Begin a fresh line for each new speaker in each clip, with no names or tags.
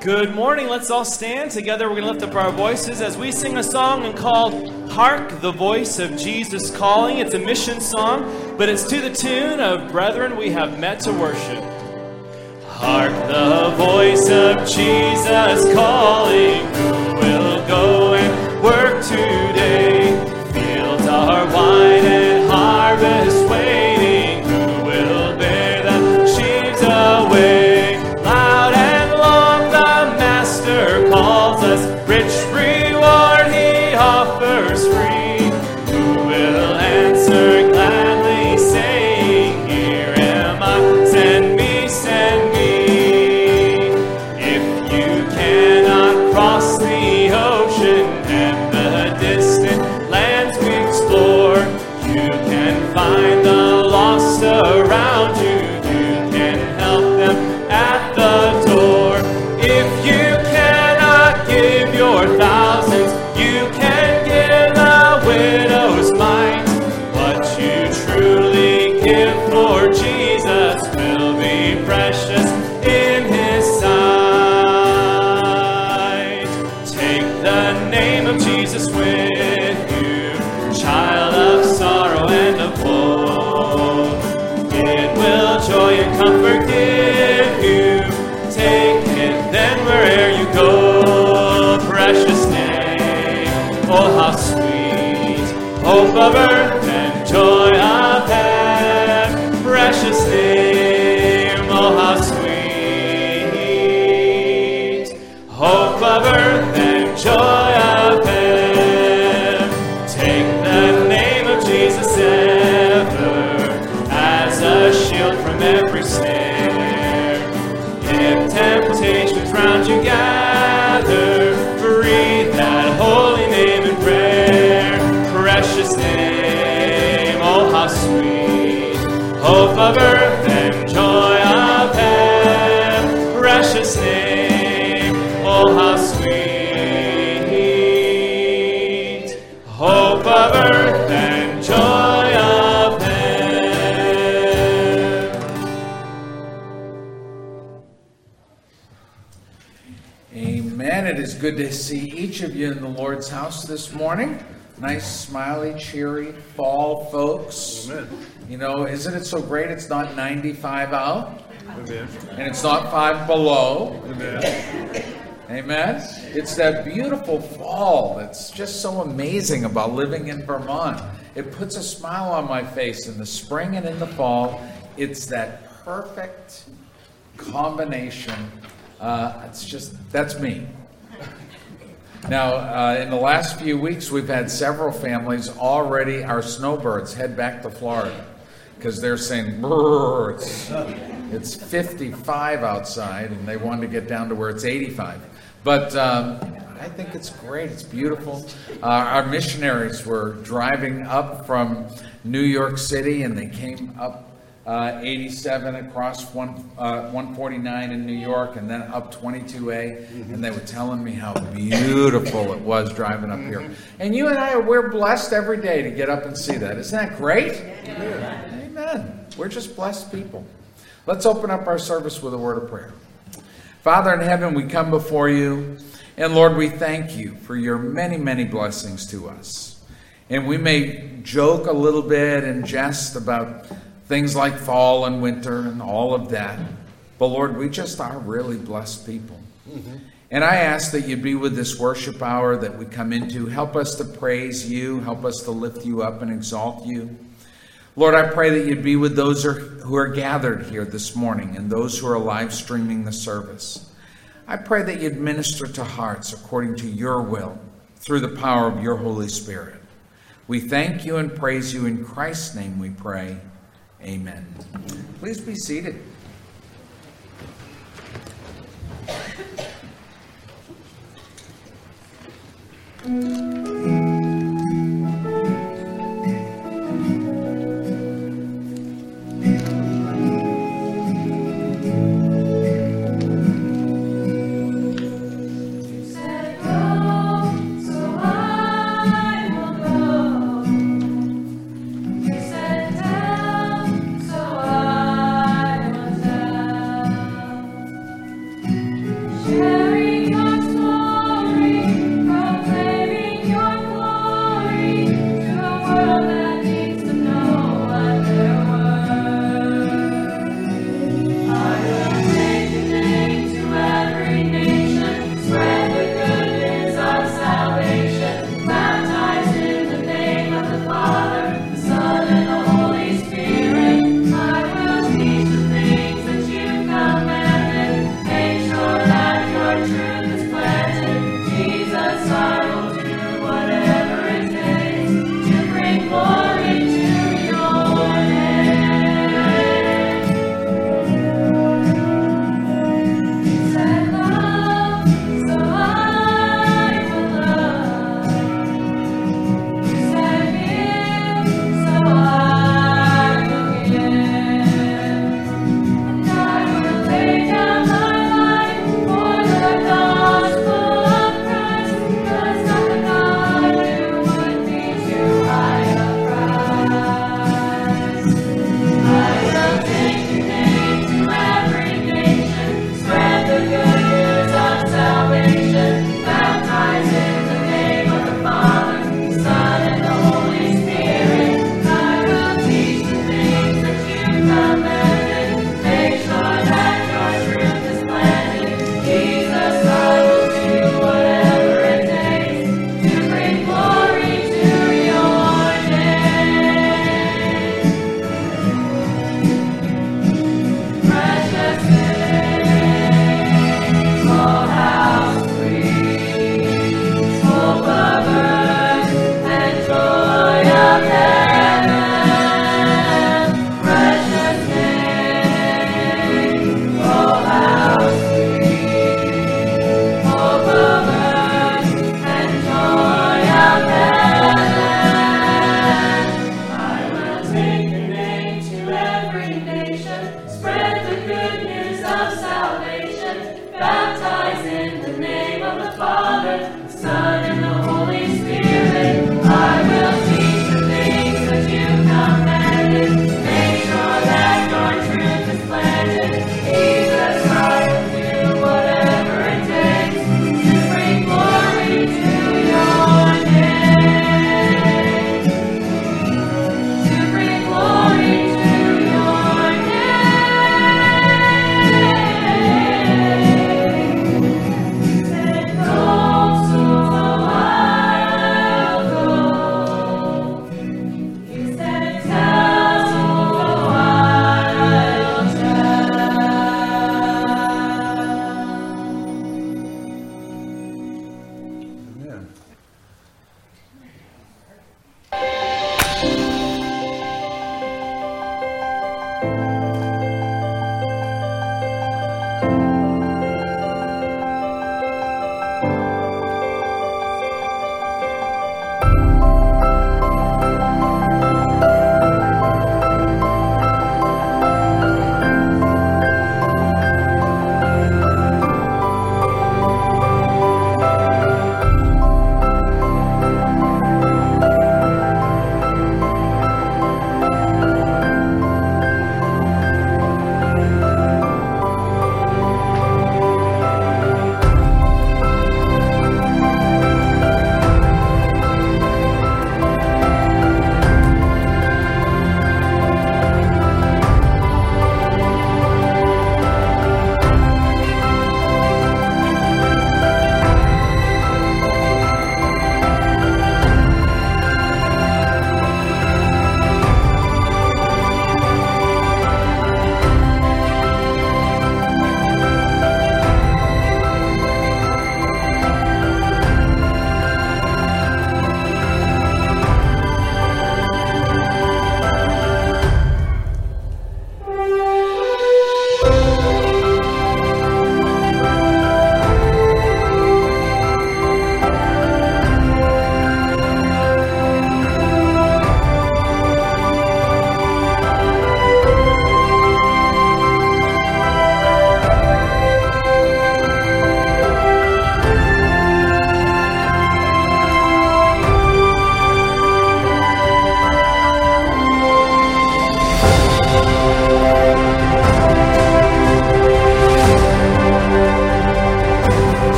Good morning. Let's all stand together. We're going to lift up our voices as we sing a song called Hark the Voice of Jesus Calling. It's a mission song, but it's to the tune of Brethren, we have met to worship. Hark the voice of Jesus calling.
House this morning. Nice, smiley, cheery fall, folks.
Amen.
You know, isn't it so great it's not 95 out
Amen.
and it's not 5 below?
Amen.
Amen. It's that beautiful fall that's just so amazing about living in Vermont. It puts a smile on my face in the spring and in the fall. It's that perfect combination. Uh, it's just, that's me. Now, uh, in the last few weeks, we've had several families already, our snowbirds, head back to Florida because they're saying, "Brrr, it's, it's 55 outside, and they wanted to get down to where it's 85. But um, I think it's great. It's beautiful. Uh, our missionaries were driving up from New York City, and they came up uh, 87 across one, uh, 149 in New York, and then up 22A, and they were telling me how beautiful it was driving up here. And you and I, we're blessed every day to get up and see that. Isn't that great? Amen. We're just blessed people. Let's open up our service with a word of prayer. Father in heaven, we come before you, and Lord, we thank you for your many, many blessings to us. And we may joke a little bit and jest about things like fall and winter and all of that. But Lord, we just are really blessed people. Mm-hmm. And I ask that you be with this worship hour that we come into. Help us to praise you, help us to lift you up and exalt you. Lord, I pray that you'd be with those who are gathered here this morning and those who are live streaming the service. I pray that you'd minister to hearts according to your will through the power of your Holy Spirit. We thank you and praise you in Christ's name we pray. Amen. Please be seated.
Said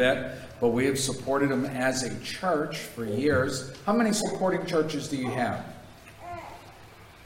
bit, but we have supported them as a church for years. How many supporting churches do you have?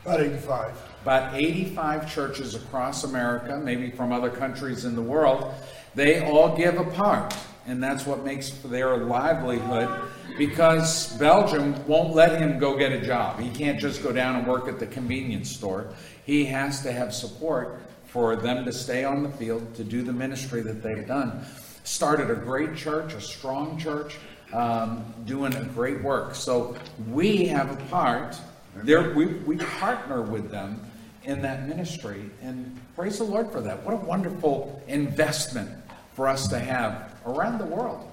About 85.
About 85 churches across America, maybe from other countries in the world. They all give a part, and that's what makes for their livelihood because Belgium won't let him go get a job. He can't just go down and work at the convenience store. He has to have support for them to stay on the field to do the ministry that they've done. Started a great church, a strong church, um, doing a great work. So we have a part. There, we, we partner with them in that ministry, and praise the Lord for that. What a wonderful investment for us to have around the world.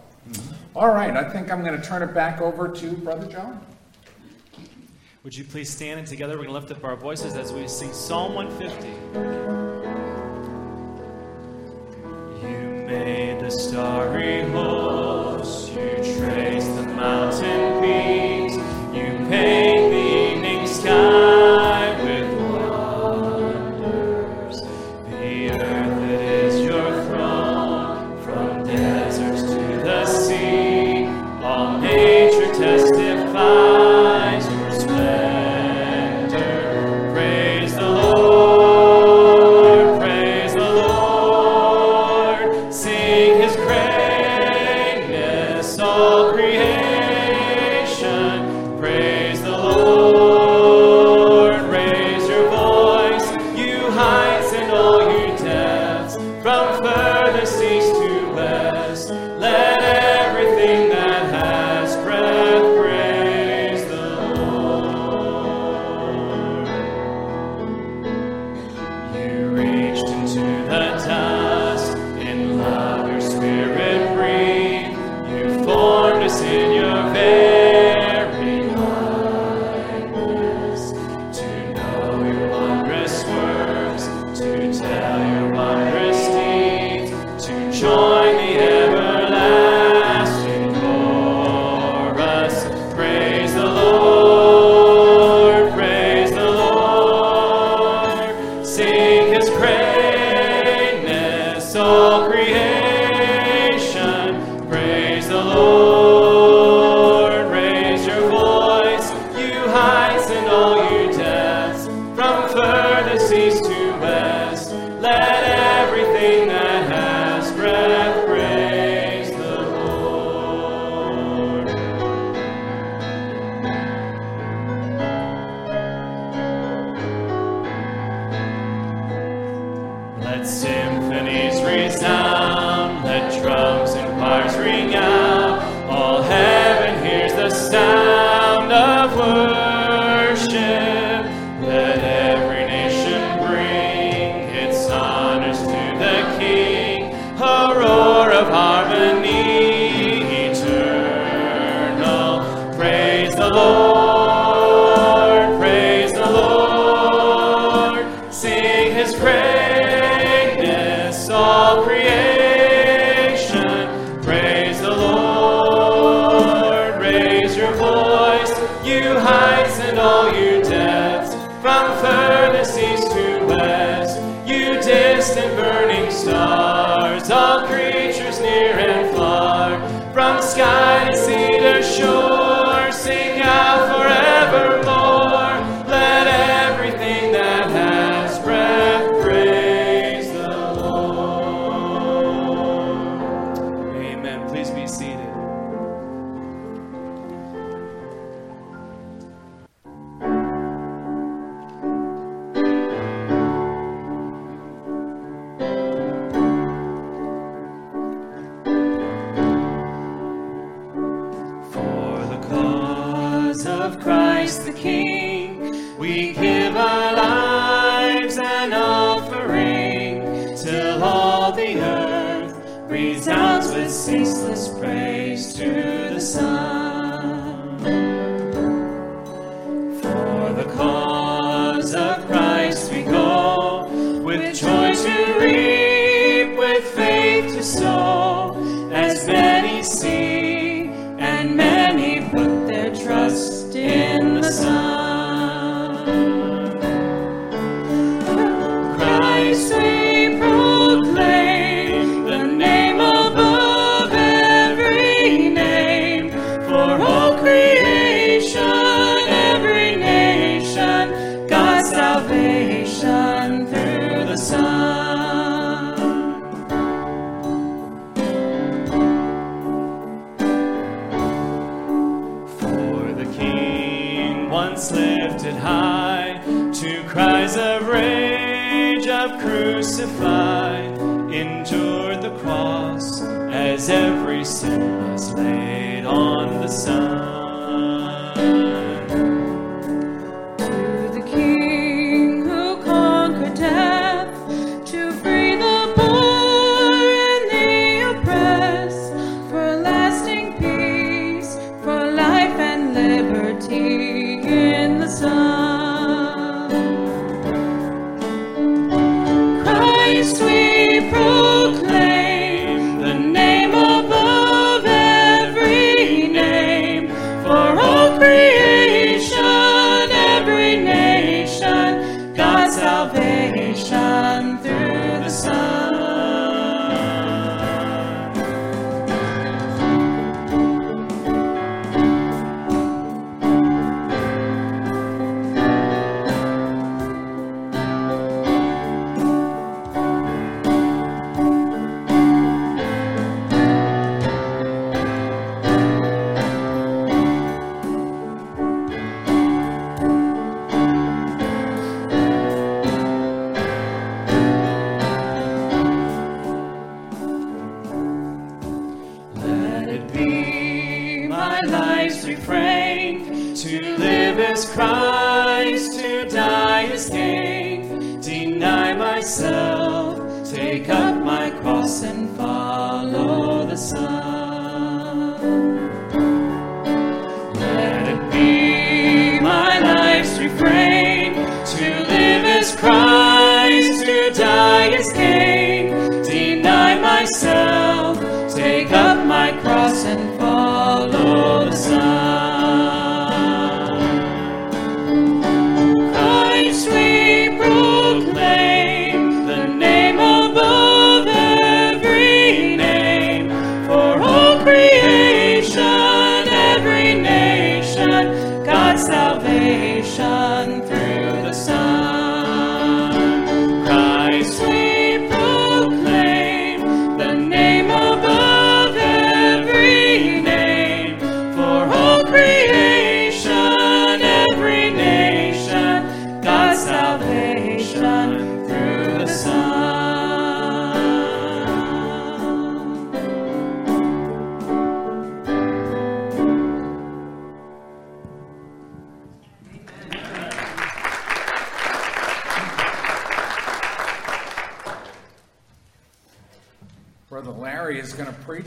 All right, I think I'm going to turn it back over to Brother John.
Would you please stand and together we're going to lift up our voices as we sing Psalm 150. Starry host, resounds with ceaseless praise to the Son.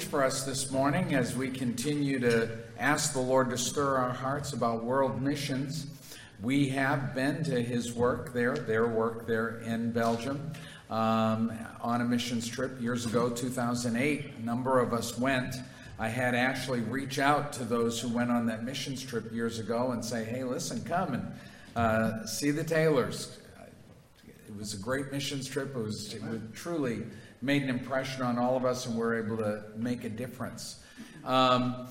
For
us this morning as we continue to ask the Lord to stir our hearts about world missions. We have been to his work there, their work there in Belgium, um, on a missions trip years ago, 2008. A number of us went. I had Ashley reach out to those who went on that missions trip years ago and say, hey, listen, come and uh, see the Taylors. It was a great missions trip. It was, it was truly made an impression on all of us, and we're able to make a difference. Um,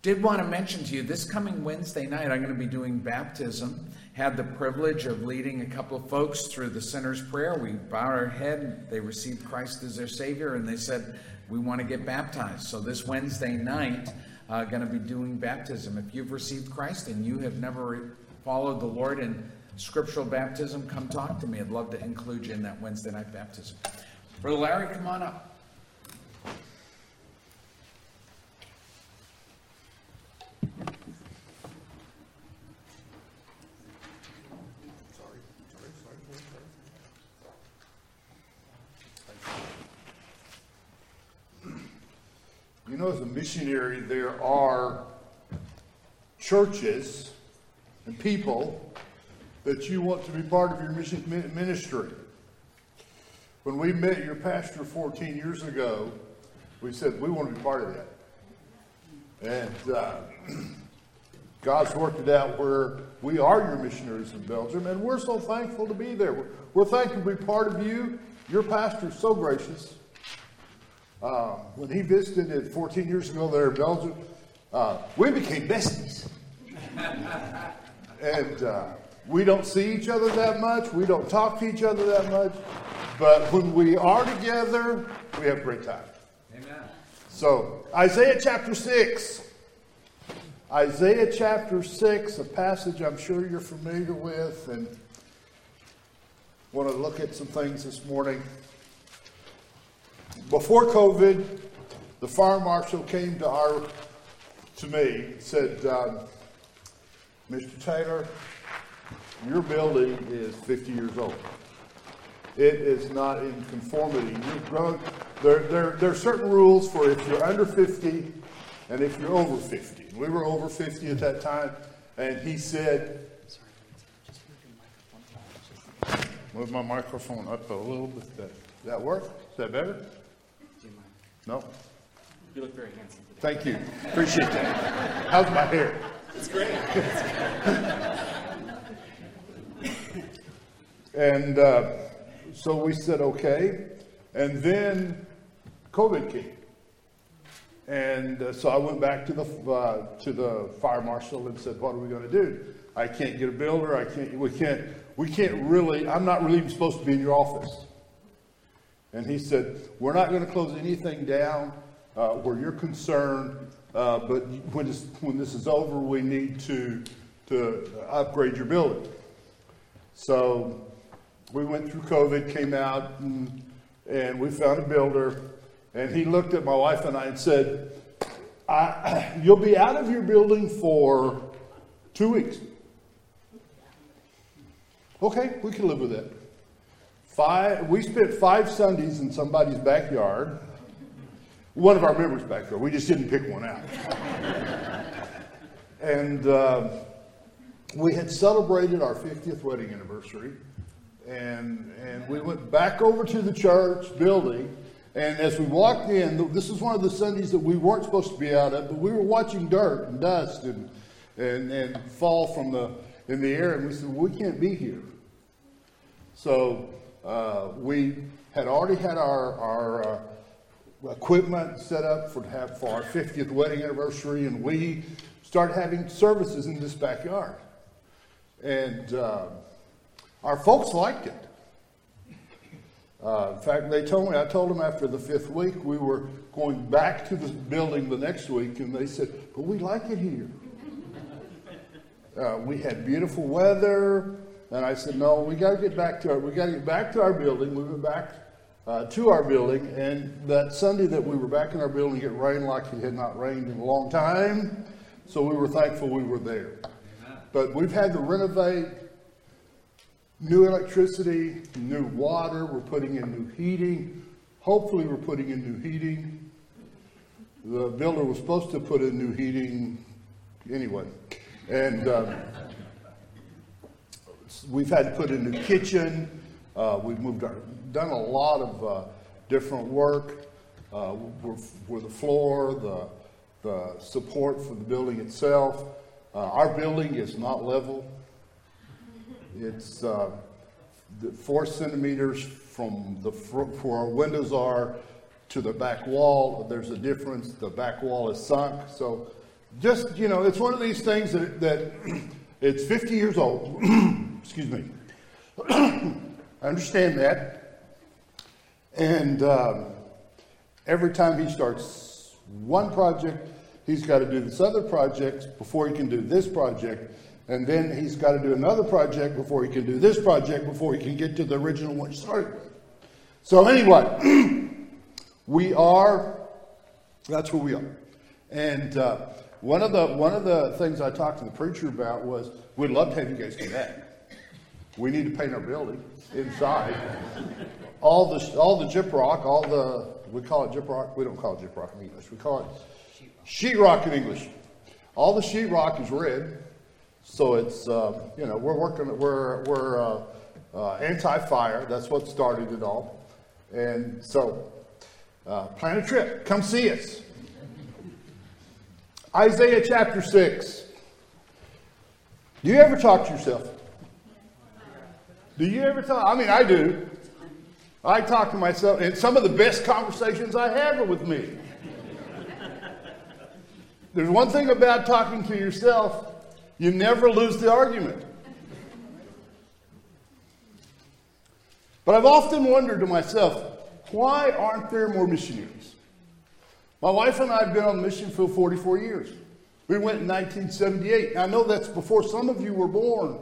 did want to mention to you this coming Wednesday night, I'm going to be doing baptism. Had the privilege of leading a couple of folks through the sinner's prayer. We bowed our head, they received Christ as their Savior, and they said, We want to get baptized. So this Wednesday night, uh, going to be doing baptism. If you've received Christ and you have never followed the Lord in scriptural baptism, come talk to me. I'd love to include you in that Wednesday night baptism. Brother Larry, come on up.
You know, as a missionary, there are churches and people that you want to be part of your mission ministry. When we met your pastor 14 years ago, we said we want to be part of that. And uh, God's worked it out where we are your missionaries in Belgium, and we're so thankful to be there. We're, we're thankful to be part of you. Your pastor's so gracious. Uh, when he visited it 14 years ago there in Belgium, uh, we became besties. and uh, we don't see each other that much. We don't talk to each other that much. But when we are together, we have a great time.
Amen.
So, Isaiah chapter 6. Isaiah chapter 6, a passage I'm sure you're familiar with, and want to look at some things this morning. Before COVID, the fire marshal came to our to me and said, um, Mr. Taylor, your building is 50 years old. It is not in conformity. You've grown. There, there, there are certain rules for if you're under 50 and if you're over 50. We were over 50 at that time, and he said, sorry, just Move my microphone up a little bit. That, that work? Is that better? No?
You look very handsome.
Thank you. Appreciate that. How's my hair?
It's great.
And uh, so we said, okay. And then COVID came. And uh, so I went back to the, uh, to the fire marshal and said, what are we going to do? I can't get a builder. I can't, we can't, we can't really, I'm not really even supposed to be in your office. And he said, we're not going to close anything down uh, where you're concerned, uh, but when this, when this is over, we need to, to upgrade your building. So we went through COVID, came out, and, and we found a builder. And he looked at my wife and I and said, I, You'll be out of your building for two weeks. Okay, we can live with that. Five, we spent five Sundays in somebody's backyard. One of our members' backyard. We just didn't pick one out. and uh, we had celebrated our 50th wedding anniversary. And, and we went back over to the church building. And as we walked in, this is one of the Sundays that we weren't supposed to be out of, but we were watching dirt and dust and, and, and fall from the, in the air. And we said, well, we can't be here. So uh, we had already had our, our uh, equipment set up for, have, for our 50th wedding anniversary, and we started having services in this backyard. And uh, our folks liked it. Uh, in fact, they told me, I told them after the fifth week, we were going back to the building the next week, and they said, But we like it here. Uh, we had beautiful weather, and I said, No, we got to get back to our, we got to get back to our building. We went back uh, to our building, and that Sunday that we were back in our building, it rained like it had not rained in a long time. So we were thankful we were there. But we've had to renovate new electricity, new water. We're putting in new heating. Hopefully, we're putting in new heating. The builder was supposed to put in new heating anyway. And um, we've had to put in a new kitchen. Uh, we've moved our, done a lot of uh, different work uh, with the floor, the, the support for the building itself. Uh, our building is not level. It's uh, four centimeters from the front, where our windows are to the back wall. There's a difference. The back wall is sunk. So just, you know, it's one of these things that, that it's 50 years old. Excuse me. I understand that. And um, every time he starts one project, he's got to do this other project before he can do this project. And then he's got to do another project before he can do this project before he can get to the original one he started with. So, anyway, we are, that's who we are. And uh, one, of the, one of the things I talked to the preacher about was we'd love to have you guys come back. We need to paint our building inside. all the all the gyprock, all the we call it gyprock. We don't call it gyprock in English. We call it sheetrock in English. All the sheetrock is red, so it's uh, you know we're working we're we're uh, uh, anti-fire. That's what started it all, and so uh, plan a trip. Come see us. Isaiah chapter six. Do you ever talk to yourself? Do you ever talk? I mean, I do. I talk to myself, and some of the best conversations I have are with me. There's one thing about talking to yourself you never lose the argument. But I've often wondered to myself, why aren't there more missionaries? My wife and I have been on the mission field 44 years. We went in 1978. I know that's before some of you were born.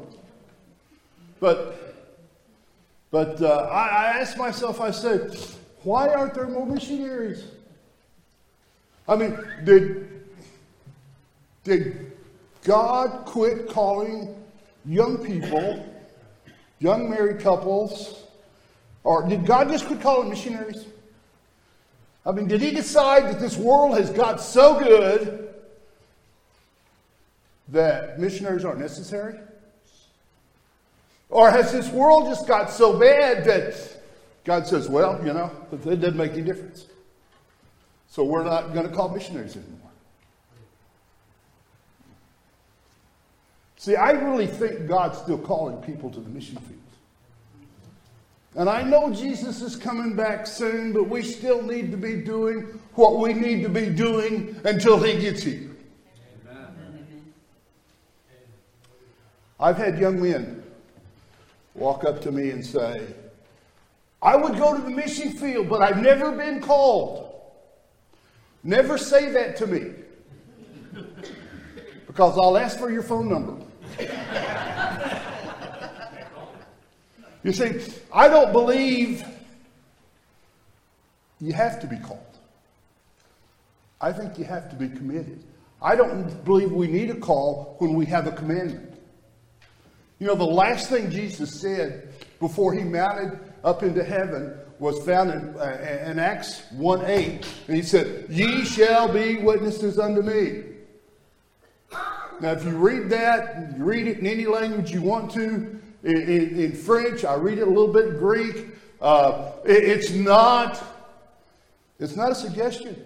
But, but uh, I, I asked myself, I said, why aren't there more missionaries? I mean, did, did God quit calling young people, young married couples, or did God just quit calling missionaries? I mean, did he decide that this world has got so good that missionaries aren't necessary? Or has this world just got so bad that God says, well, you know, it doesn't make any difference. So we're not going to call missionaries anymore. See, I really think God's still calling people to the mission field. And I know Jesus is coming back soon, but we still need to be doing what we need to be doing until he gets here. Amen. I've had young men walk up to me and say, I would go to the mission field, but I've never been called. Never say that to me because I'll ask for your phone number. you see, I don't believe you have to be called. I think you have to be committed. I don't believe we need a call when we have a commandment. You know, the last thing Jesus said before he mounted up into heaven was found in, uh, in Acts 1 8. And he said, Ye shall be witnesses unto me. Now, if you read that, you read it in any language you want to, in, in, in French, I read it a little bit in Greek. Uh, it, it's not, it's not a suggestion.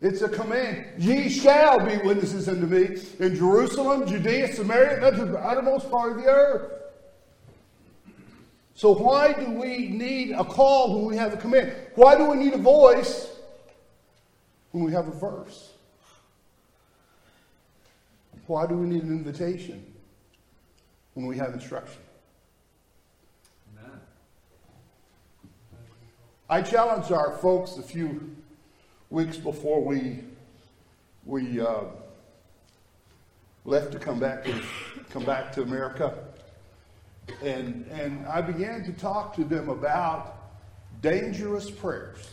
It's a command. Ye shall be witnesses unto me in Jerusalem, Judea, Samaria, and to the uttermost part of the earth. So, why do we need a call when we have a command? Why do we need a voice when we have a verse? Why do we need an invitation when we have instruction? Amen. I challenged our folks a few weeks before we we uh, left to come back to come back to America, and and I began to talk to them about dangerous prayers.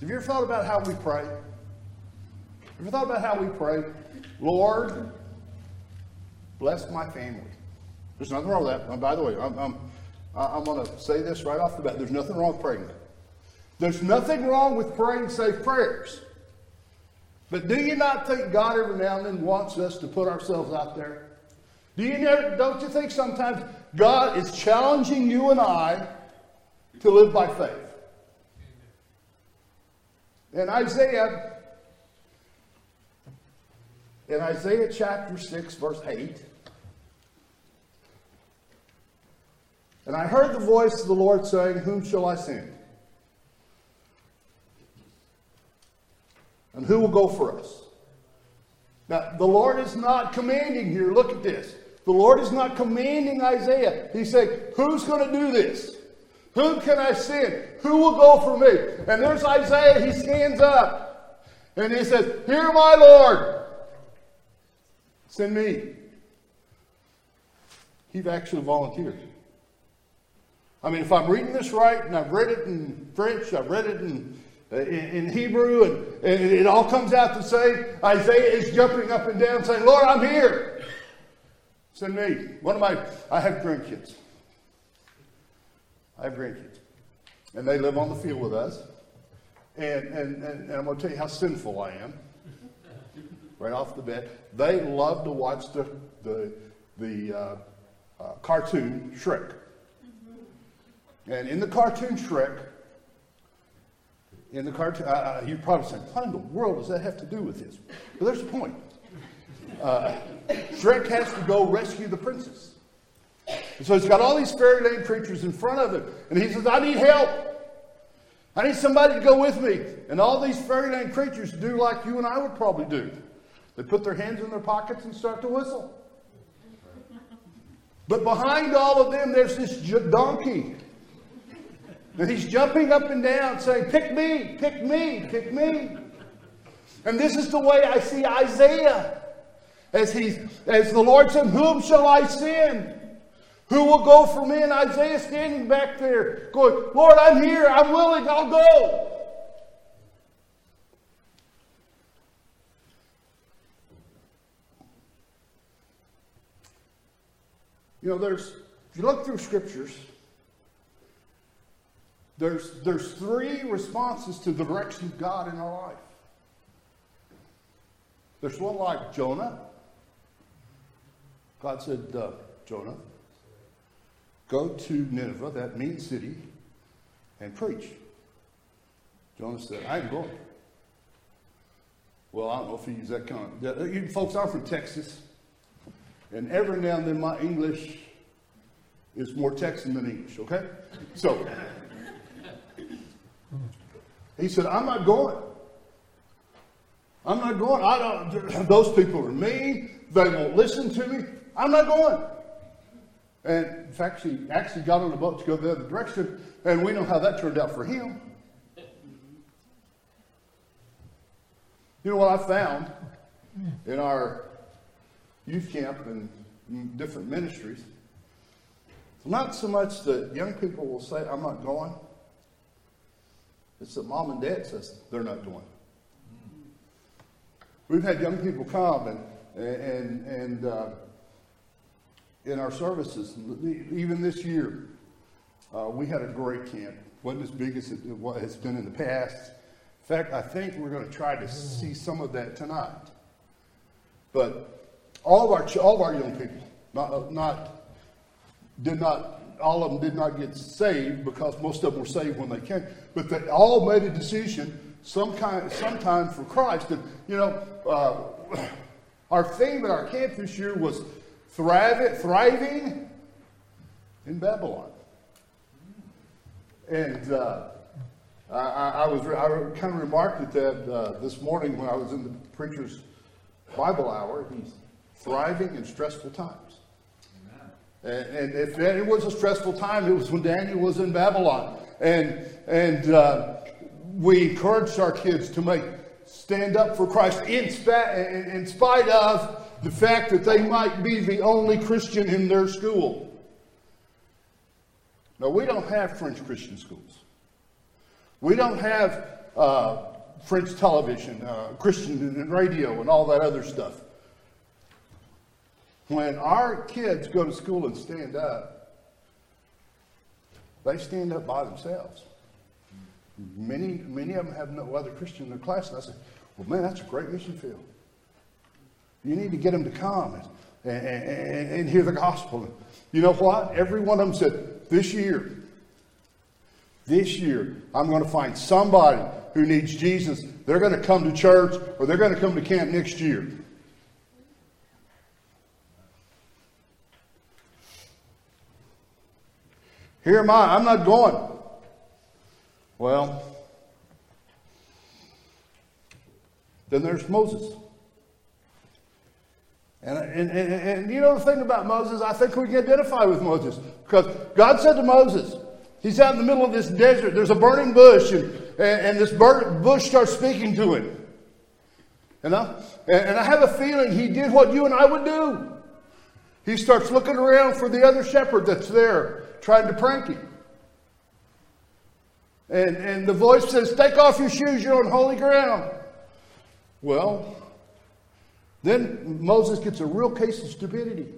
Have you ever thought about how we pray? Have you ever thought about how we pray? Lord, bless my family. There's nothing wrong with that. And by the way, I'm, I'm, I'm going to say this right off the bat. There's nothing wrong with praying. There's nothing wrong with praying safe prayers. But do you not think God every now and then wants us to put ourselves out there? Do you never, don't you think sometimes God is challenging you and I to live by faith? In Isaiah, in Isaiah chapter 6, verse 8, and I heard the voice of the Lord saying, Whom shall I send? And who will go for us? Now, the Lord is not commanding here. Look at this. The Lord is not commanding Isaiah. He's saying, Who's going to do this? Whom can I send? Who will go for me? And there's Isaiah. He stands up and he says, Here my Lord, send me. He's actually volunteered. I mean, if I'm reading this right, and I've read it in French, I've read it in uh, in, in Hebrew, and, and it all comes out to say Isaiah is jumping up and down saying, Lord, I'm here. Send me. One of my, I have grandkids. I have grandkids. And they live on the field with us. And, and, and, and I'm going to tell you how sinful I am. Right off the bat. They love to watch the, the, the uh, uh, cartoon Shrek. And in the cartoon Shrek, in the cartoon. Uh, uh, you're probably saying, what in the world does that have to do with this? But there's a point. Uh, Shrek has to go rescue the princess. And so he's got all these fairyland creatures in front of him. And he says, I need help. I need somebody to go with me. And all these fairyland creatures do like you and I would probably do. They put their hands in their pockets and start to whistle. But behind all of them, there's this donkey and he's jumping up and down saying, Pick me, pick me, pick me. And this is the way I see Isaiah. As he's as the Lord said, Whom shall I send? Who will go for me? And Isaiah standing back there, going, Lord, I'm here, I'm willing, I'll go. You know, there's if you look through scriptures, there's there's three responses to the direction of God in our life. There's one like Jonah. God said, uh, Jonah, go to Nineveh, that mean city, and preach. Jonah said, I'm going. Well, I don't know if he used that kind of. You folks, I'm from Texas, and every now and then my English is more Texan than English, okay? So, he said, I'm not going. I'm not going. I don't, those people are mean. They won't listen to me. I'm not going. And in fact, she actually got on a boat to go the other direction, and we know how that turned out for him. You know what I found in our youth camp and different ministries? Not so much that young people will say, I'm not going. It's that mom and dad says they're not going. We've had young people come and, and, and uh, in our services, even this year, uh, we had a great camp. wasn't as big as it has been in the past. In fact, I think we're going to try to see some of that tonight. But all of our all of our young people, not not did not all of them did not get saved because most of them were saved when they came, but they all made a decision some kind sometime for Christ. And you know, uh, our theme at our camp this year was thrive, thriving in Babylon. And uh, I, I, was I kind of remarked at that uh, this morning when I was in the preacher's Bible hour. He's thriving in stressful times. And, and if it was a stressful time, it was when Daniel was in Babylon. And, and uh, we encouraged our kids to make stand up for Christ in, spa- in spite of the fact that they might be the only Christian in their school. No, we don't have French Christian schools. We don't have uh, French television, uh, Christian radio, and all that other stuff. When our kids go to school and stand up, they stand up by themselves. Many, many of them have no other Christian in their class. And I said, well, man, that's a great mission field. You need to get them to come and, and, and, and hear the gospel. You know what? Every one of them said, this year, this year, I'm going to find somebody who needs Jesus. They're going to come to church or they're going to come to camp next year. Here am I. I'm not going. Well, then there's Moses. And, and, and, and, you know the thing about Moses, I think we can identify with Moses. Because God said to Moses, he's out in the middle of this desert, there's a burning bush, and, and, this bush starts speaking to him. You know? And, and I have a feeling he did what you and I would do. He starts looking around for the other shepherd that's there, trying to prank him. And, and the voice says, Take off your shoes, you're on holy ground. Well, then Moses gets a real case of stupidity.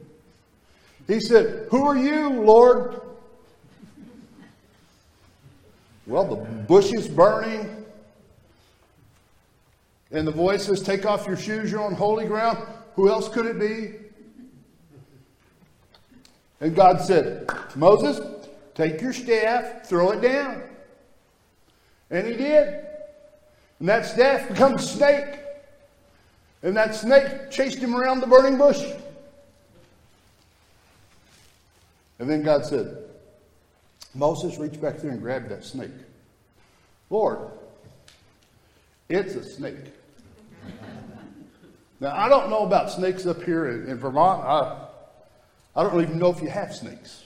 He said, Who are you, Lord? Well, the bush is burning. And the voice says, Take off your shoes, you're on holy ground. Who else could it be? And God said, Moses, take your staff, throw it down. And he did. And that staff becomes a snake. And that snake chased him around the burning bush. And then God said, Moses, reach back there and grab that snake. Lord, it's a snake. now, I don't know about snakes up here in, in Vermont. I, I don't even know if you have snakes.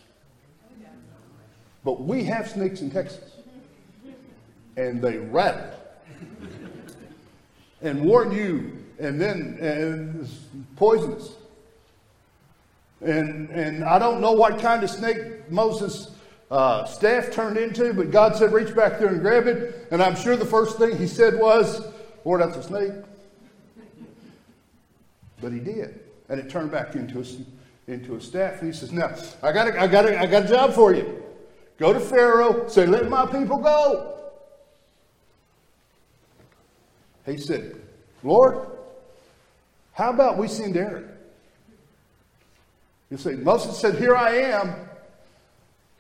But we have snakes in Texas. And they rattle. and warn you, and then and it's poisonous. And and I don't know what kind of snake Moses' uh, staff turned into, but God said, reach back there and grab it. And I'm sure the first thing he said was, Lord, that's a snake. But he did. And it turned back into a, into a staff. And he says, Now, I got, a, I, got a, I got a job for you. Go to Pharaoh, say, Let my people go. He said, Lord, how about we send Aaron? You say, Moses said, Here I am.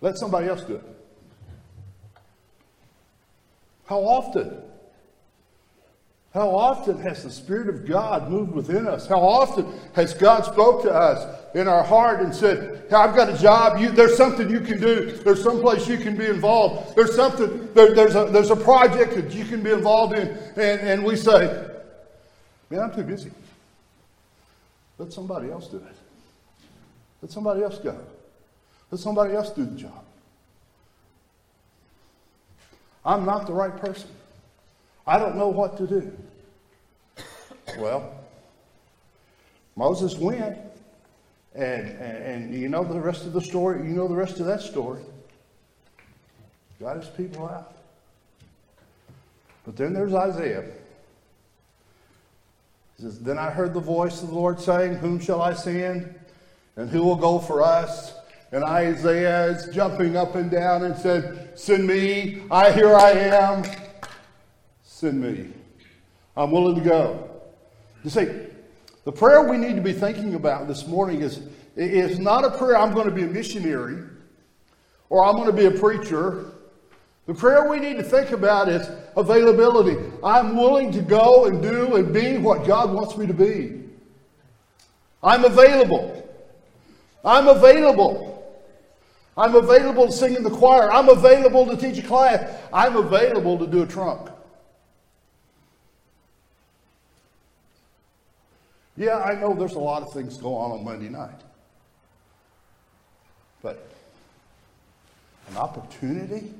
Let somebody else do it. How often? How often has the Spirit of God moved within us? How often has God spoke to us in our heart and said, hey, I've got a job. You, there's something you can do. There's some place you can be involved. There's something, there, there's, a, there's a project that you can be involved in. And, and we say, man, I'm too busy. Let somebody else do it. Let somebody else go. Let somebody else do the job. I'm not the right person. I don't know what to do. Well, Moses went, and, and, and, you know the rest of the story. You know the rest of that story. Got his people out. But then there's Isaiah. He says, Then I heard the voice of the Lord saying, Whom shall I send? And who will go for us? And Isaiah is jumping up and down and said, Send me. I here I am. Send me. I'm willing to go. You see, the prayer we need to be thinking about this morning is, is not a prayer, I'm going to be a missionary or I'm going to be a preacher. The prayer we need to think about is availability. I'm willing to go and do and be what God wants me to be. I'm available. I'm available. I'm available to sing in the choir. I'm available to teach a class. I'm available to do a trunk. Yeah, I know there's a lot of things going on on Monday night. But an opportunity,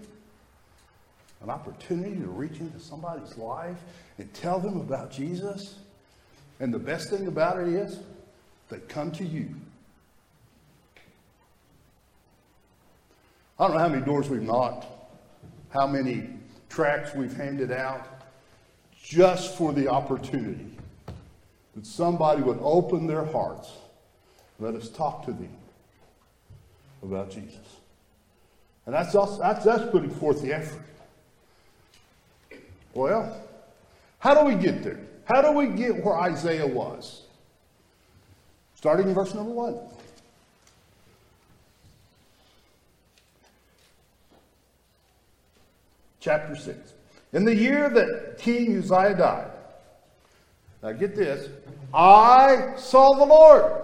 an opportunity to reach into somebody's life and tell them about Jesus. And the best thing about it is they come to you. I don't know how many doors we've knocked, how many tracts we've handed out, just for the opportunity that somebody would open their hearts, let us talk to them about Jesus. And that's, us, that's, that's putting forth the effort. Well, how do we get there? How do we get where Isaiah was? Starting in verse number one. chapter 6. In the year that King Uzziah died, now get this, I saw the Lord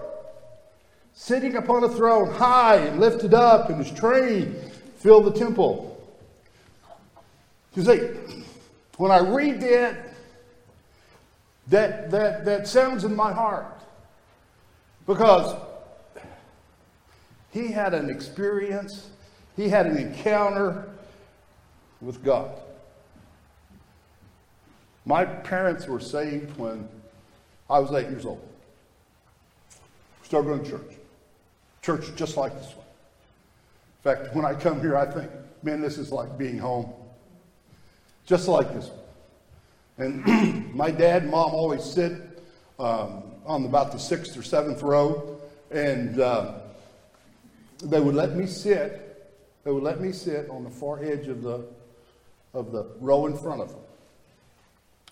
sitting upon a throne, high and lifted up, and his train filled the temple. You see, when I read that, that, that, that sounds in my heart. Because he had an experience, he had an encounter with God. My parents were saved when I was eight years old. Started going to church. Church just like this one. In fact, when I come here, I think, man, this is like being home. Just like this one. And my dad and mom always sit um, on about the sixth or seventh row, and uh, they would let me sit. They would let me sit on the far edge of the of the row in front of them.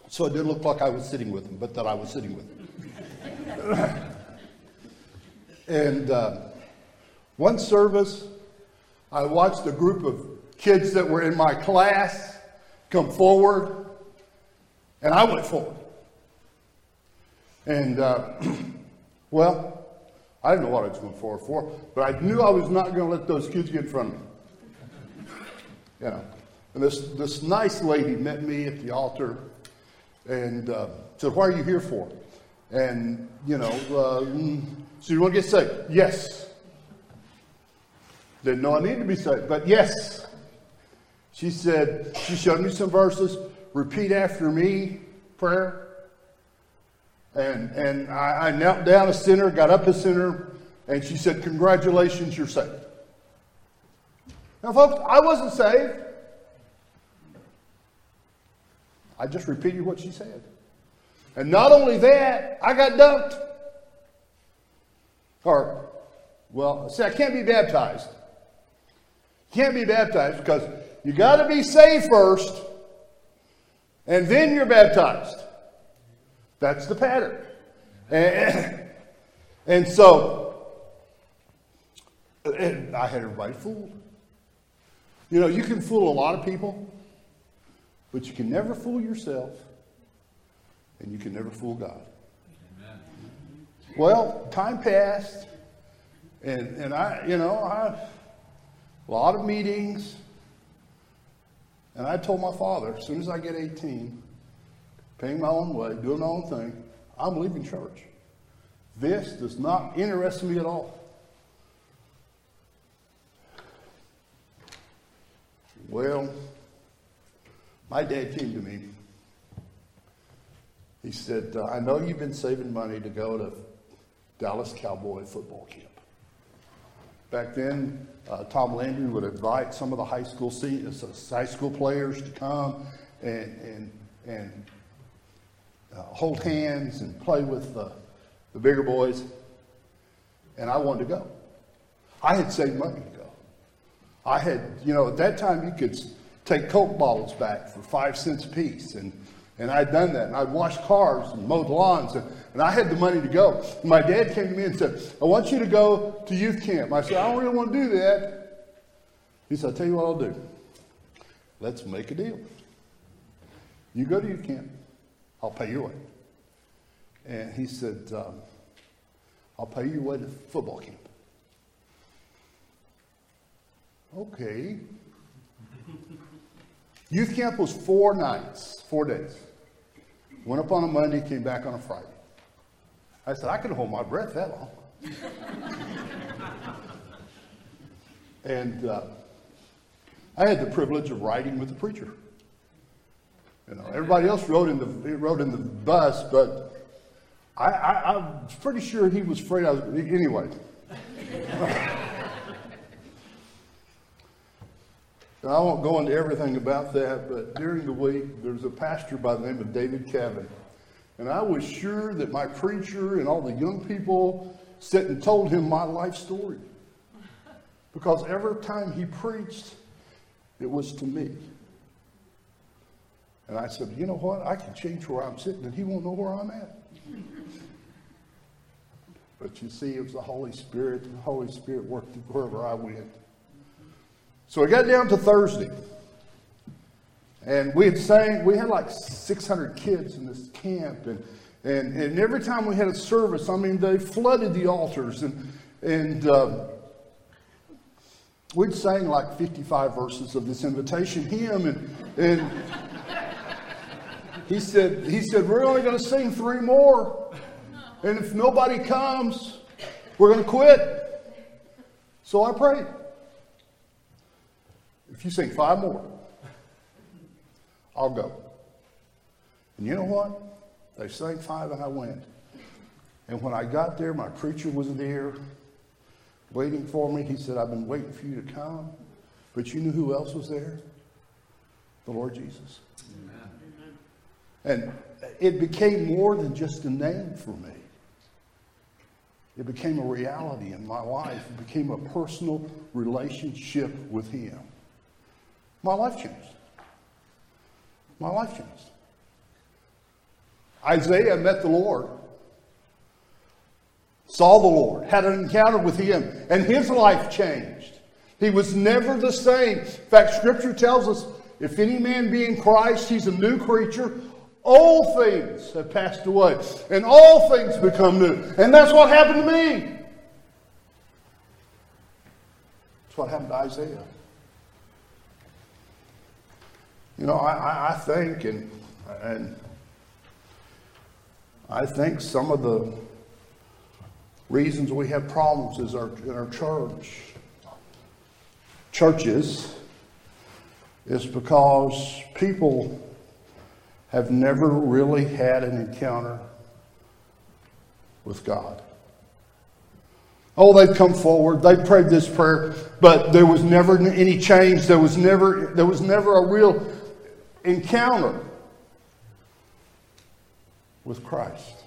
So it didn't look like I was sitting with them, but that I was sitting with them. and uh, one service, I watched a group of kids that were in my class come forward, and I went forward. And, uh, well, I didn't know what I was going forward for, but I knew I was not going to let those kids get in front of me. You know. And this, this nice lady met me at the altar and uh, said, Why are you here for? And, you know, uh, so you want to get saved? Yes. Didn't know I needed to be saved, but yes. She said, she showed me some verses. Repeat after me prayer. And, and I, I knelt down a sinner, got up a sinner, and she said, Congratulations, you're saved. Now, folks, I wasn't saved. I just repeated what she said. And not only that, I got dunked. Or, well, see, I can't be baptized. Can't be baptized because you got to be saved first, and then you're baptized. That's the pattern. And, and so, and I had everybody fooled. You know, you can fool a lot of people, but you can never fool yourself, and you can never fool God. Well, time passed, and, and I, you know, I, a lot of meetings, and I told my father, as soon as I get 18, paying my own way, doing my own thing, I'm leaving church. This does not interest me at all. Well, my dad came to me. He said, uh, I know you've been saving money to go to Dallas Cowboy football camp. Back then, uh, Tom Landry would invite some of the high school uh, high school players to come and and and uh, hold hands and play with the, the bigger boys. And I wanted to go. I had saved money to go. I had, you know, at that time you could take Coke bottles back for five cents a piece. And, and I'd done that. And I'd washed cars and mowed lawns. And, and I had the money to go. My dad came to me and said, I want you to go to youth camp. I said, I don't really want to do that. He said, I'll tell you what I'll do. Let's make a deal. You go to youth camp. I'll pay you way. And he said, um, I'll pay you way to football camp. Okay. Youth camp was four nights, four days. Went up on a Monday, came back on a Friday. I said, I could hold my breath that long. and uh, I had the privilege of riding with the preacher. You know, everybody else rode in the rode in the bus, but I, I, I'm pretty sure he was afraid I was anyway. I won't go into everything about that, but during the week, there was a pastor by the name of David Kevin. And I was sure that my preacher and all the young people sat and told him my life story. Because every time he preached, it was to me. And I said, you know what? I can change where I'm sitting and he won't know where I'm at. but you see, it was the Holy Spirit, and the Holy Spirit worked wherever I went. So we got down to Thursday. And we had sang, we had like 600 kids in this camp. And, and, and every time we had a service, I mean, they flooded the altars. And, and um, we'd sang like 55 verses of this invitation hymn. And, and he said, he said, we're only going to sing three more. And if nobody comes, we're going to quit. So I prayed. If you sing five more, I'll go. And you know what? They sang five and I went. And when I got there, my preacher was there waiting for me. He said, I've been waiting for you to come. But you knew who else was there? The Lord Jesus. And it became more than just a name for me. It became a reality in my life. It became a personal relationship with Him. My life changed. My life changed. Isaiah met the Lord, saw the Lord, had an encounter with Him, and his life changed. He was never the same. In fact, Scripture tells us if any man be in Christ, he's a new creature. All things have passed away, and all things become new. And that's what happened to me. That's what happened to Isaiah. You know, I, I think, and, and I think some of the reasons we have problems is our, in our church, churches, is because people have never really had an encounter with God. Oh, they've come forward, they prayed this prayer, but there was never any change. There was never, there was never a real encounter with Christ.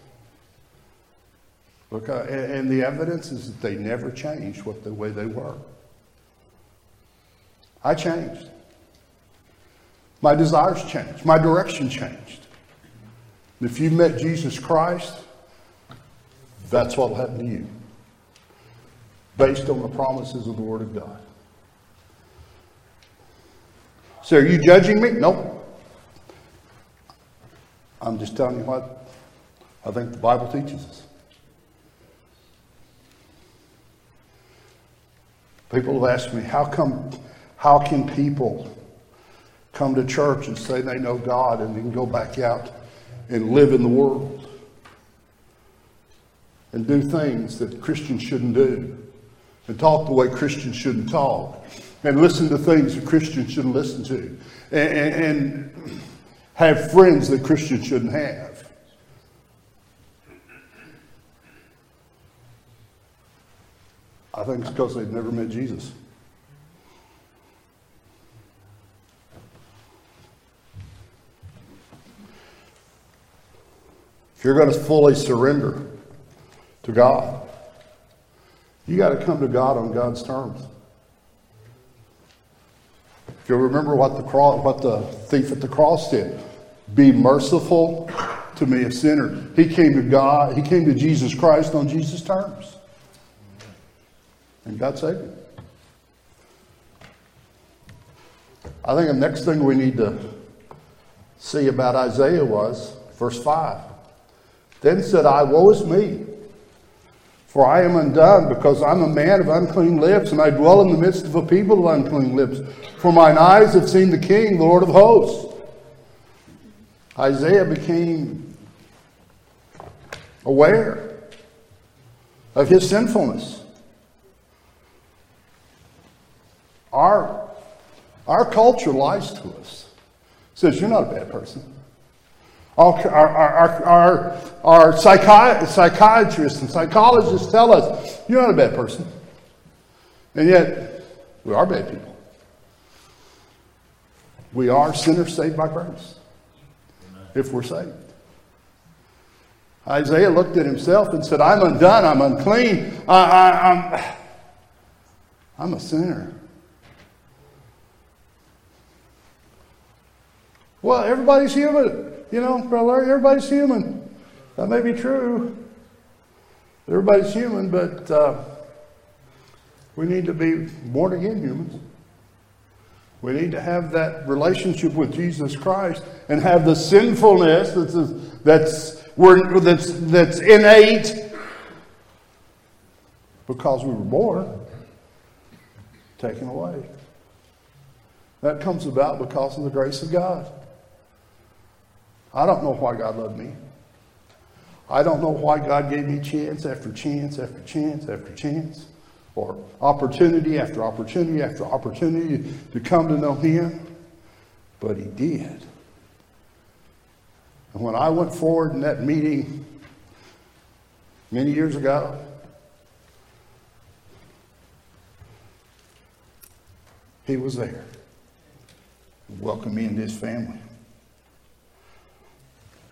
Look, uh, and, and the evidence is that they never changed what the way they were. I changed. My desires changed. My direction changed. If you met Jesus Christ, that's what will happen to you. Based on the promises of the Word of God. So are you judging me? Nope. I'm just telling you what I think the Bible teaches us. People have asked me, how come, how can people come to church and say they know God and then go back out and live in the world and do things that Christians shouldn't do and talk the way Christians shouldn't talk and listen to things that Christians shouldn't listen to and, and, and have friends that Christians shouldn't have. I think it's because they've never met Jesus. If you're going to fully surrender to God, you got to come to God on God's terms. If you remember what the, cross, what the thief at the cross did, be merciful to me, a sinner. He came to God, he came to Jesus Christ on Jesus' terms. And God saved him. I think the next thing we need to see about Isaiah was verse 5. Then said I, Woe is me, for I am undone, because I'm a man of unclean lips, and I dwell in the midst of a people of unclean lips. For mine eyes have seen the King, the Lord of hosts. Isaiah became aware of his sinfulness. Our, our culture lies to us. Says you're not a bad person. Our, our, our, our, our psychi- psychiatrists and psychologists tell us you're not a bad person. And yet, we are bad people. We are sinners saved by grace if we're saved. Isaiah looked at himself and said, I'm undone, I'm unclean, I, I, I'm, I'm a sinner. Well, everybody's human. You know, brother, everybody's human. That may be true. Everybody's human, but uh, we need to be born again humans. We need to have that relationship with Jesus Christ and have the sinfulness that's, that's, that's, that's innate because we were born taken away. That comes about because of the grace of God. I don't know why God loved me. I don't know why God gave me chance after chance after chance after chance, or opportunity after opportunity after opportunity to come to know Him, but He did. And when I went forward in that meeting many years ago, He was there. Welcomed me into His family.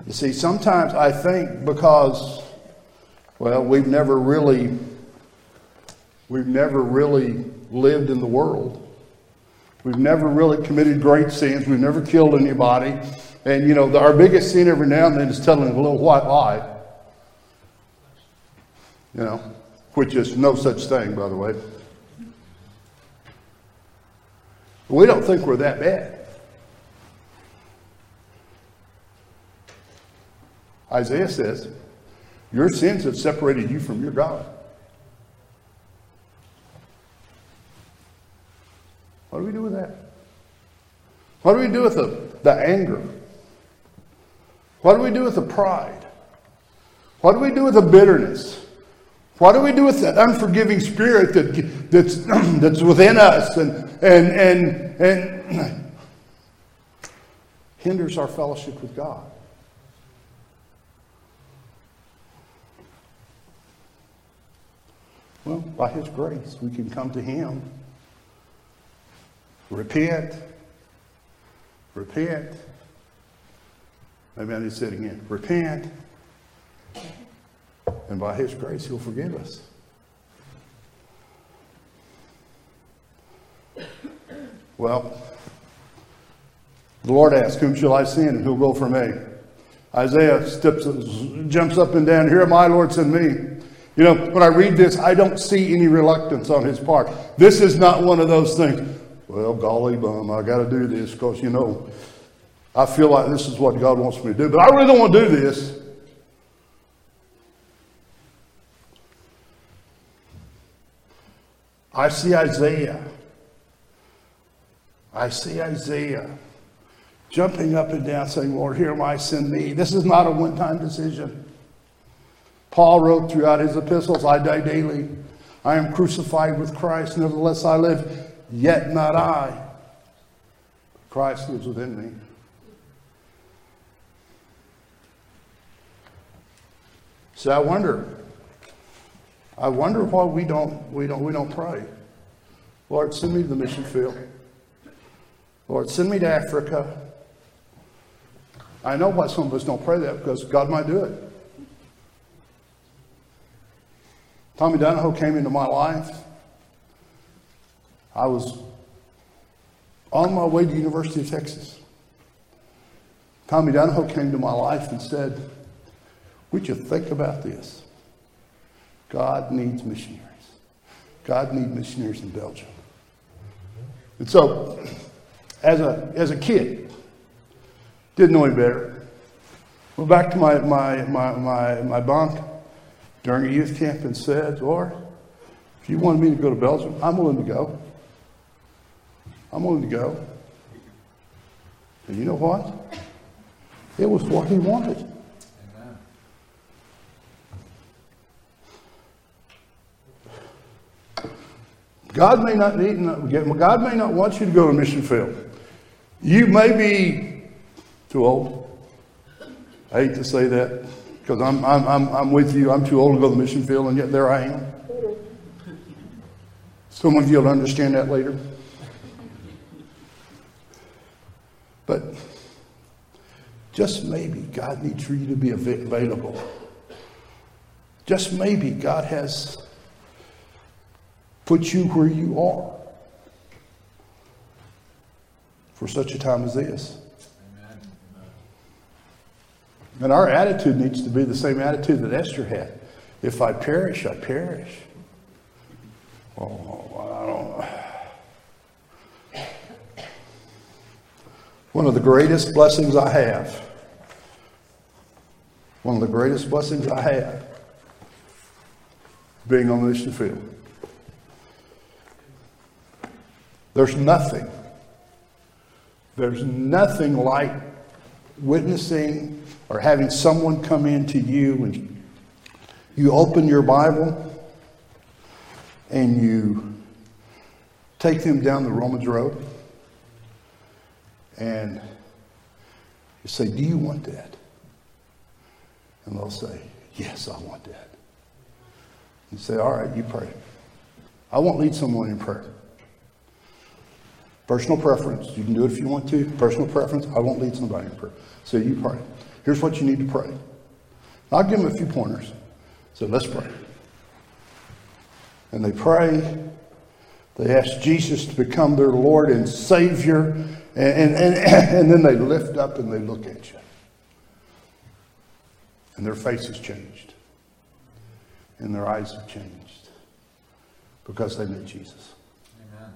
You see, sometimes I think because, well, we've never really, we've never really lived in the world. We've never really committed great sins. We've never killed anybody. And, you know, the, our biggest sin every now and then is telling a little white lie. You know, which is no such thing, by the way. We don't think we're that bad. Isaiah says, Your sins have separated you from your God. What do we do with that? What do we do with the, the anger? What do we do with the pride? What do we do with the bitterness? What do we do with that unforgiving spirit that, that's, that's within us and, and, and, and hinders our fellowship with God? Well, by His grace, we can come to Him, repent, repent. Maybe I need to say it again. Repent, and by His grace, He'll forgive us. Well, the Lord asked, Whom shall I send, and who'll go for me? Isaiah steps, jumps up and down, Here I, Lord, send me. You know, when I read this, I don't see any reluctance on his part. This is not one of those things. Well, golly bum, I got to do this because, you know, I feel like this is what God wants me to do, but I really don't want to do this. I see Isaiah. I see Isaiah jumping up and down saying, Lord, here am I, send me. This is not a one time decision. Paul wrote throughout his epistles, I die daily. I am crucified with Christ. Nevertheless, I live, yet not I. Christ lives within me. So I wonder, I wonder why we don't, we don't, we don't pray. Lord, send me to the mission field. Lord, send me to Africa. I know why some of us don't pray that because God might do it. Tommy Donahoe came into my life. I was on my way to University of Texas. Tommy Donahoe came to my life and said, Would you think about this? God needs missionaries. God needs missionaries in Belgium. And so, as a, as a kid, didn't know any better. Went back to my, my, my, my, my bunk during a youth camp and said, Lord, if you wanted me to go to Belgium, I'm willing to go. I'm willing to go. And you know what? It was what he wanted. God may not need, God may not want you to go to mission field. You may be too old. I hate to say that because I'm, I'm, I'm, I'm with you. I'm too old to go to the mission field, and yet there I am. Some of you will understand that later. But just maybe God needs for you to be available. Just maybe God has put you where you are for such a time as this. And our attitude needs to be the same attitude that Esther had. If I perish, I perish. Oh, I don't One of the greatest blessings I have, one of the greatest blessings I have, being on the mission field. There's nothing, there's nothing like witnessing or having someone come in to you and you open your Bible and you take them down the Romans road and you say, Do you want that? And they'll say, Yes, I want that. You say, All right, you pray. I won't lead someone in prayer. Personal preference. You can do it if you want to. Personal preference. I won't lead somebody in prayer. So you pray. Here's what you need to pray. I'll give them a few pointers. So let's pray. And they pray. They ask Jesus to become their Lord and Savior. And, and, and, then they lift up and they look at you. And their face has changed. And their eyes have changed. Because they met Jesus. Amen.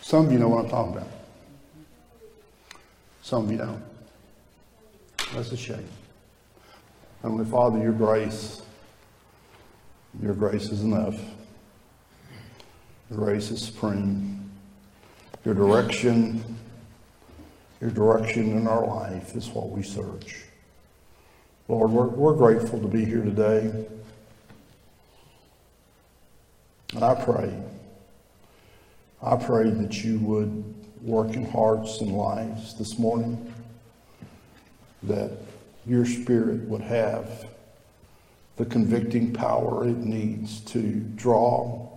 Some of you know what I'm talking about. Some of you don't. That's a shame. Heavenly Father, your grace, your grace is enough. Your grace is supreme. Your direction, your direction in our life is what we search. Lord, we're, we're grateful to be here today. And I pray, I pray that you would work in hearts and lives this morning, that your spirit would have
the convicting power it needs to draw,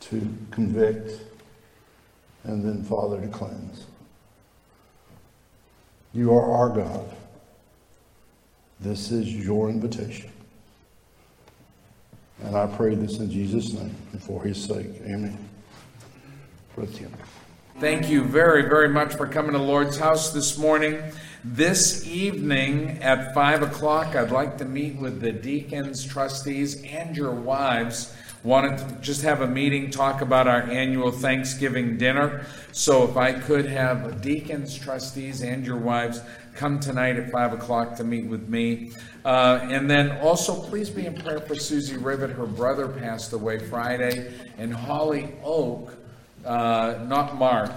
to convict, and then, Father, to cleanse. You are our God. This is your invitation. And I pray this in Jesus' name and for his sake. Amen. Brother Tim.
Thank you very, very much for coming to Lord's house this morning. This evening at 5 o'clock, I'd like to meet with the deacons, trustees, and your wives. Wanted to just have a meeting, talk about our annual Thanksgiving dinner. So if I could have deacons, trustees, and your wives come tonight at 5 o'clock to meet with me. Uh, and then also, please be in prayer for Susie Rivet. Her brother passed away Friday, and Holly Oak uh, not Mark,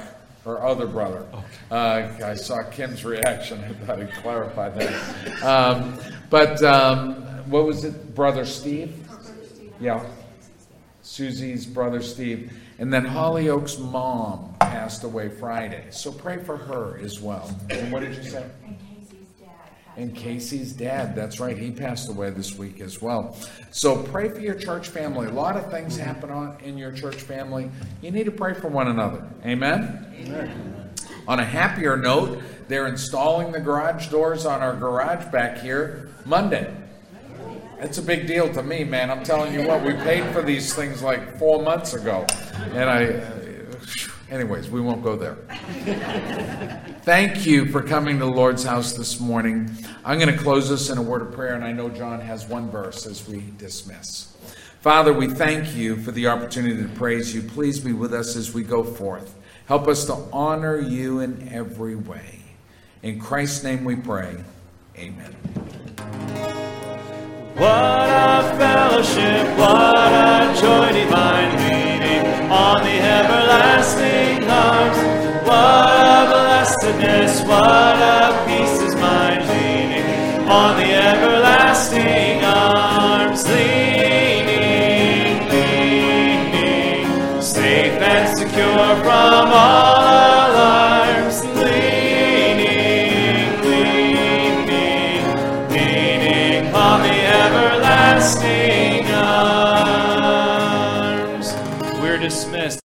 her other brother. Uh, I saw Kim's reaction. I thought I'd clarify that. Um, but um, what was it, brother Steve? Yeah, Susie's brother Steve. And then Holly Oak's mom passed away Friday. So pray for her as well. And what did you say? And Casey's dad, And Casey's dad, that's right, he passed away this week as well. So pray for your church family. A lot of things happen on, in your church family. You need to pray for one another. Amen? Amen. On a happier note, they're installing the garage doors on our garage back here Monday. It's a big deal to me, man. I'm telling you what, we paid for these things like four months ago. And I, anyways, we won't go there. Thank you for coming to the Lord's house this morning. I'm going to close this in a word of prayer, and I know John has one verse as we dismiss. Father, we thank you for the opportunity to praise you. Please be with us as we go forth. Help us to honor you in every way. In Christ's name we pray. Amen.
What a fellowship, what a joy divine, leaning on the everlasting arms. What a blessedness, what a peace is mine, leaning on the everlasting arms, leaning,